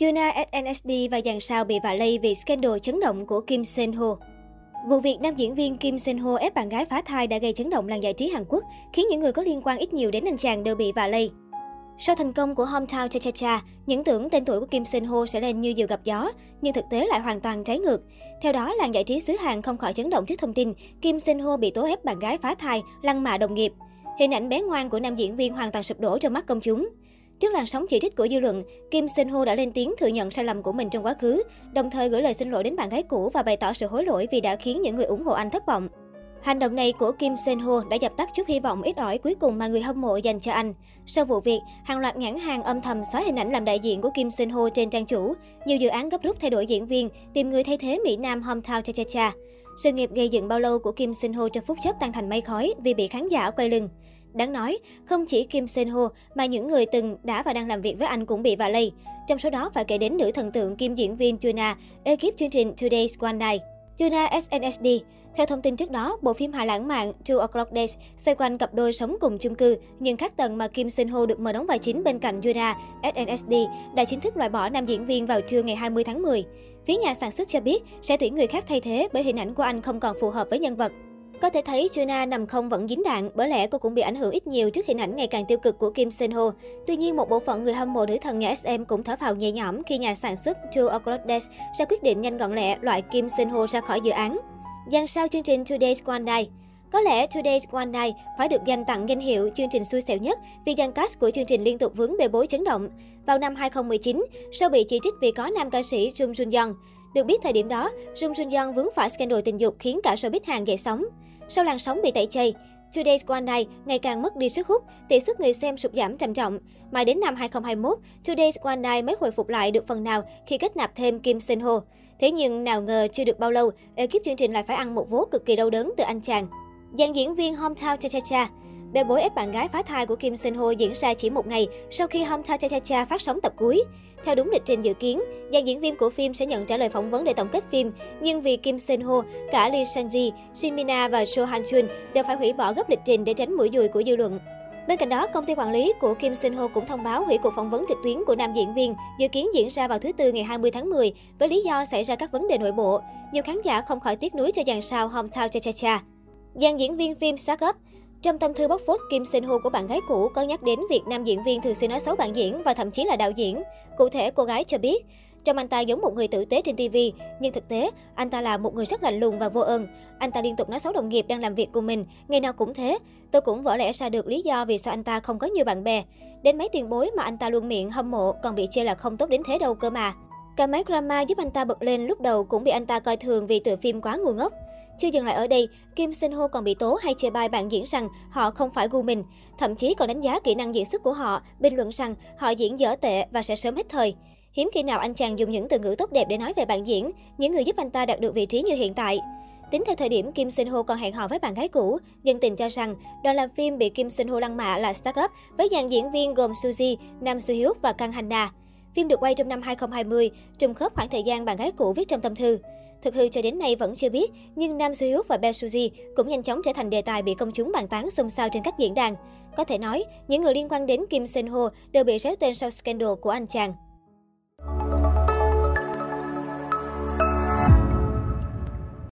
Juna SNSD và dàn sao bị vạ lây vì scandal chấn động của Kim Sen Ho. Vụ việc nam diễn viên Kim Sen Ho ép bạn gái phá thai đã gây chấn động làng giải trí Hàn Quốc, khiến những người có liên quan ít nhiều đến anh chàng đều bị vạ lây. Sau thành công của Hometown Cha Cha Cha, những tưởng tên tuổi của Kim Sen Ho sẽ lên như diều gặp gió, nhưng thực tế lại hoàn toàn trái ngược. Theo đó, làng giải trí xứ Hàn không khỏi chấn động trước thông tin Kim Sen Ho bị tố ép bạn gái phá thai, lăng mạ đồng nghiệp. Hình ảnh bé ngoan của nam diễn viên hoàn toàn sụp đổ trong mắt công chúng. Trước làn sóng chỉ trích của dư luận, Kim Sin Ho đã lên tiếng thừa nhận sai lầm của mình trong quá khứ, đồng thời gửi lời xin lỗi đến bạn gái cũ và bày tỏ sự hối lỗi vì đã khiến những người ủng hộ anh thất vọng. Hành động này của Kim Sen Ho đã dập tắt chút hy vọng ít ỏi cuối cùng mà người hâm mộ dành cho anh. Sau vụ việc, hàng loạt nhãn hàng âm thầm xóa hình ảnh làm đại diện của Kim Sen Ho trên trang chủ. Nhiều dự án gấp rút thay đổi diễn viên, tìm người thay thế Mỹ Nam Hometown Cha Cha Cha. Sự nghiệp gây dựng bao lâu của Kim Sen Ho trong phút chốc tan thành mây khói vì bị khán giả quay lưng. Đáng nói, không chỉ Kim Sen Ho mà những người từng đã và đang làm việc với anh cũng bị vạ lây. Trong số đó phải kể đến nữ thần tượng kim diễn viên Juna, ekip chương trình Today's One Night. Juna SNSD theo thông tin trước đó, bộ phim hài lãng mạn Two O'Clock Days xoay quanh cặp đôi sống cùng chung cư, nhưng khác tầng mà Kim Sin Ho được mời đóng vai chính bên cạnh Juna, SNSD đã chính thức loại bỏ nam diễn viên vào trưa ngày 20 tháng 10. Phía nhà sản xuất cho biết sẽ tuyển người khác thay thế bởi hình ảnh của anh không còn phù hợp với nhân vật. Có thể thấy Juna nằm không vẫn dính đạn, bởi lẽ cô cũng bị ảnh hưởng ít nhiều trước hình ảnh ngày càng tiêu cực của Kim Sen Ho. Tuy nhiên, một bộ phận người hâm mộ nữ thần nhà SM cũng thở phào nhẹ nhõm khi nhà sản xuất Two O'Clock Days ra quyết định nhanh gọn lẹ loại Kim Sen Ho ra khỏi dự án. Dàn sao chương trình Today's One Night có lẽ Today's One Night phải được dành tặng danh hiệu chương trình xui xẻo nhất vì dàn cast của chương trình liên tục vướng bê bối chấn động. Vào năm 2019, sau bị chỉ trích vì có nam ca sĩ Jung Jun Young. Được biết thời điểm đó, Jung Jun Young vướng phải scandal tình dục khiến cả showbiz Hàn dậy sóng. Sau làn sóng bị tẩy chay, Today's One Night ngày càng mất đi sức hút, tỷ suất người xem sụt giảm trầm trọng. Mãi đến năm 2021, Today's One Night mới hồi phục lại được phần nào khi kết nạp thêm Kim Sen Ho. Thế nhưng nào ngờ chưa được bao lâu, ekip chương trình lại phải ăn một vố cực kỳ đau đớn từ anh chàng. Dàn diễn viên Hometown Cha Cha Cha Bê bối ép bạn gái phá thai của Kim Sen Ho diễn ra chỉ một ngày sau khi Hometown Cha Cha Cha phát sóng tập cuối. Theo đúng lịch trình dự kiến, dàn diễn viên của phim sẽ nhận trả lời phỏng vấn để tổng kết phim, nhưng vì Kim Sen Ho, cả Lee Sang-ji, Shin Mina và So Han Chun đều phải hủy bỏ gấp lịch trình để tránh mũi dùi của dư luận. Bên cạnh đó, công ty quản lý của Kim Sin Ho cũng thông báo hủy cuộc phỏng vấn trực tuyến của nam diễn viên, dự kiến diễn ra vào thứ Tư ngày 20 tháng 10 với lý do xảy ra các vấn đề nội bộ. Nhiều khán giả không khỏi tiếc nuối cho dàn sao Hometown Cha Cha Cha. Dàn diễn viên phim Start Up trong tâm thư bóc phốt Kim Sin Ho của bạn gái cũ có nhắc đến việc nam diễn viên thường xuyên nói xấu bạn diễn và thậm chí là đạo diễn. Cụ thể, cô gái cho biết, trong anh ta giống một người tử tế trên TV, nhưng thực tế, anh ta là một người rất lạnh lùng và vô ơn. Anh ta liên tục nói xấu đồng nghiệp đang làm việc cùng mình, ngày nào cũng thế. Tôi cũng vỡ lẽ ra được lý do vì sao anh ta không có nhiều bạn bè. Đến mấy tiền bối mà anh ta luôn miệng hâm mộ còn bị chê là không tốt đến thế đâu cơ mà. Cả mấy drama giúp anh ta bật lên lúc đầu cũng bị anh ta coi thường vì tựa phim quá ngu ngốc. Chưa dừng lại ở đây, Kim Sinh Ho còn bị tố hay chê bai bạn diễn rằng họ không phải gu mình, thậm chí còn đánh giá kỹ năng diễn xuất của họ, bình luận rằng họ diễn dở tệ và sẽ sớm hết thời. Hiếm khi nào anh chàng dùng những từ ngữ tốt đẹp để nói về bạn diễn, những người giúp anh ta đạt được vị trí như hiện tại. Tính theo thời điểm Kim Sin Ho còn hẹn hò với bạn gái cũ, dân tình cho rằng đoàn làm phim bị Kim Sin Ho lăng mạ là Start Up với dàn diễn viên gồm Suzy, Nam Soo Hyuk và Kang Hanna. Phim được quay trong năm 2020, trùng khớp khoảng thời gian bạn gái cũ viết trong tâm thư. Thực hư cho đến nay vẫn chưa biết, nhưng Nam siêu Hyuk và Bae Suzy cũng nhanh chóng trở thành đề tài bị công chúng bàn tán xôn xao trên các diễn đàn. Có thể nói, những người liên quan đến Kim Sen Ho đều bị réo tên sau scandal của anh chàng.